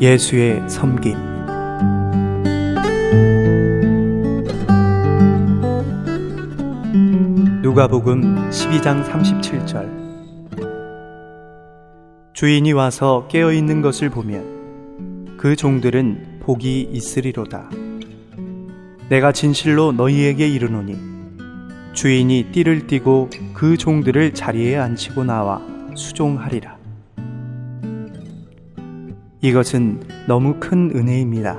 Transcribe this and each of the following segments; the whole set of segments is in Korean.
예수의 섬김. 누가복음 12장 37절. 주인이 와서 깨어 있는 것을 보면 그 종들은 복이 있으리로다. 내가 진실로 너희에게 이르노니 주인이 띠를 띠고 그 종들을 자리에 앉히고 나와 수종하리라 이것은 너무 큰 은혜입니다.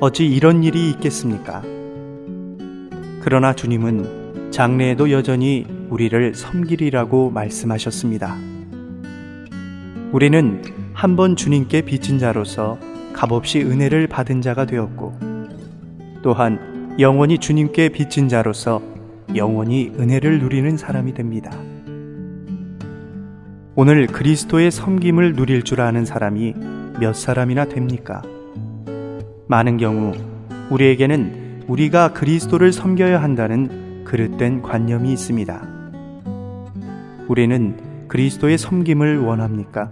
어찌 이런 일이 있겠습니까? 그러나 주님은 장래에도 여전히 우리를 섬기리라고 말씀하셨습니다. 우리는 한 번 주님께 빚진 자로서 값없이 은혜를 받은 자가 되었고, 또한 영원히 주님께 빚진 자로서 영원히 은혜를 누리는 사람이 됩니다. 오늘 그리스도의 섬김을 누릴 줄 아는 사람이 몇 사람이나 됩니까? 많은 경우 우리에게는 우리가 그리스도를 섬겨야 한다는 그릇된 관념이 있습니다. 우리는 그리스도의 섬김을 원합니까?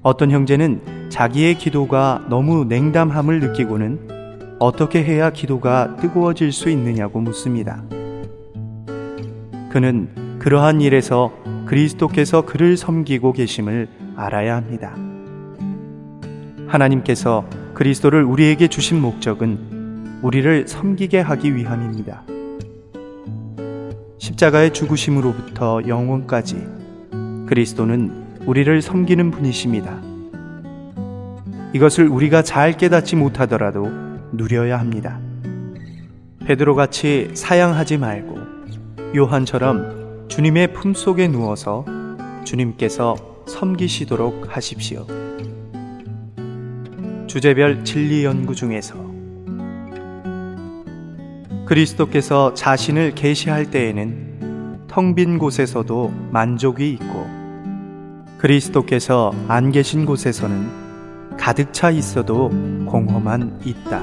어떤 형제는 자기의 기도가 너무 냉담함을 느끼고는 어떻게 해야 기도가 뜨거워질 수 있느냐고 묻습니다. 그는 그러한 일에서 그리스도께서 그를 섬기고 계심을 알아야 합니다. 하나님께서 그리스도를 우리에게 주신 목적은 우리를 섬기게 하기 위함입니다. 십자가의 죽으심으로부터 영원까지 그리스도는 우리를 섬기는 분이십니다. 이것을 우리가 잘 깨닫지 못하더라도 누려야 합니다. 베드로같이 사양하지 말고 요한처럼 주님의 품속에 누워서 주님께서 섬기시도록 하십시오. 주제별 진리 연구 중에서 그리스도께서 자신을 계시할 때에는 텅 빈 곳에서도 만족이 있고 그리스도께서 안 계신 곳에서는 가득 차 있어도 공허만 있다.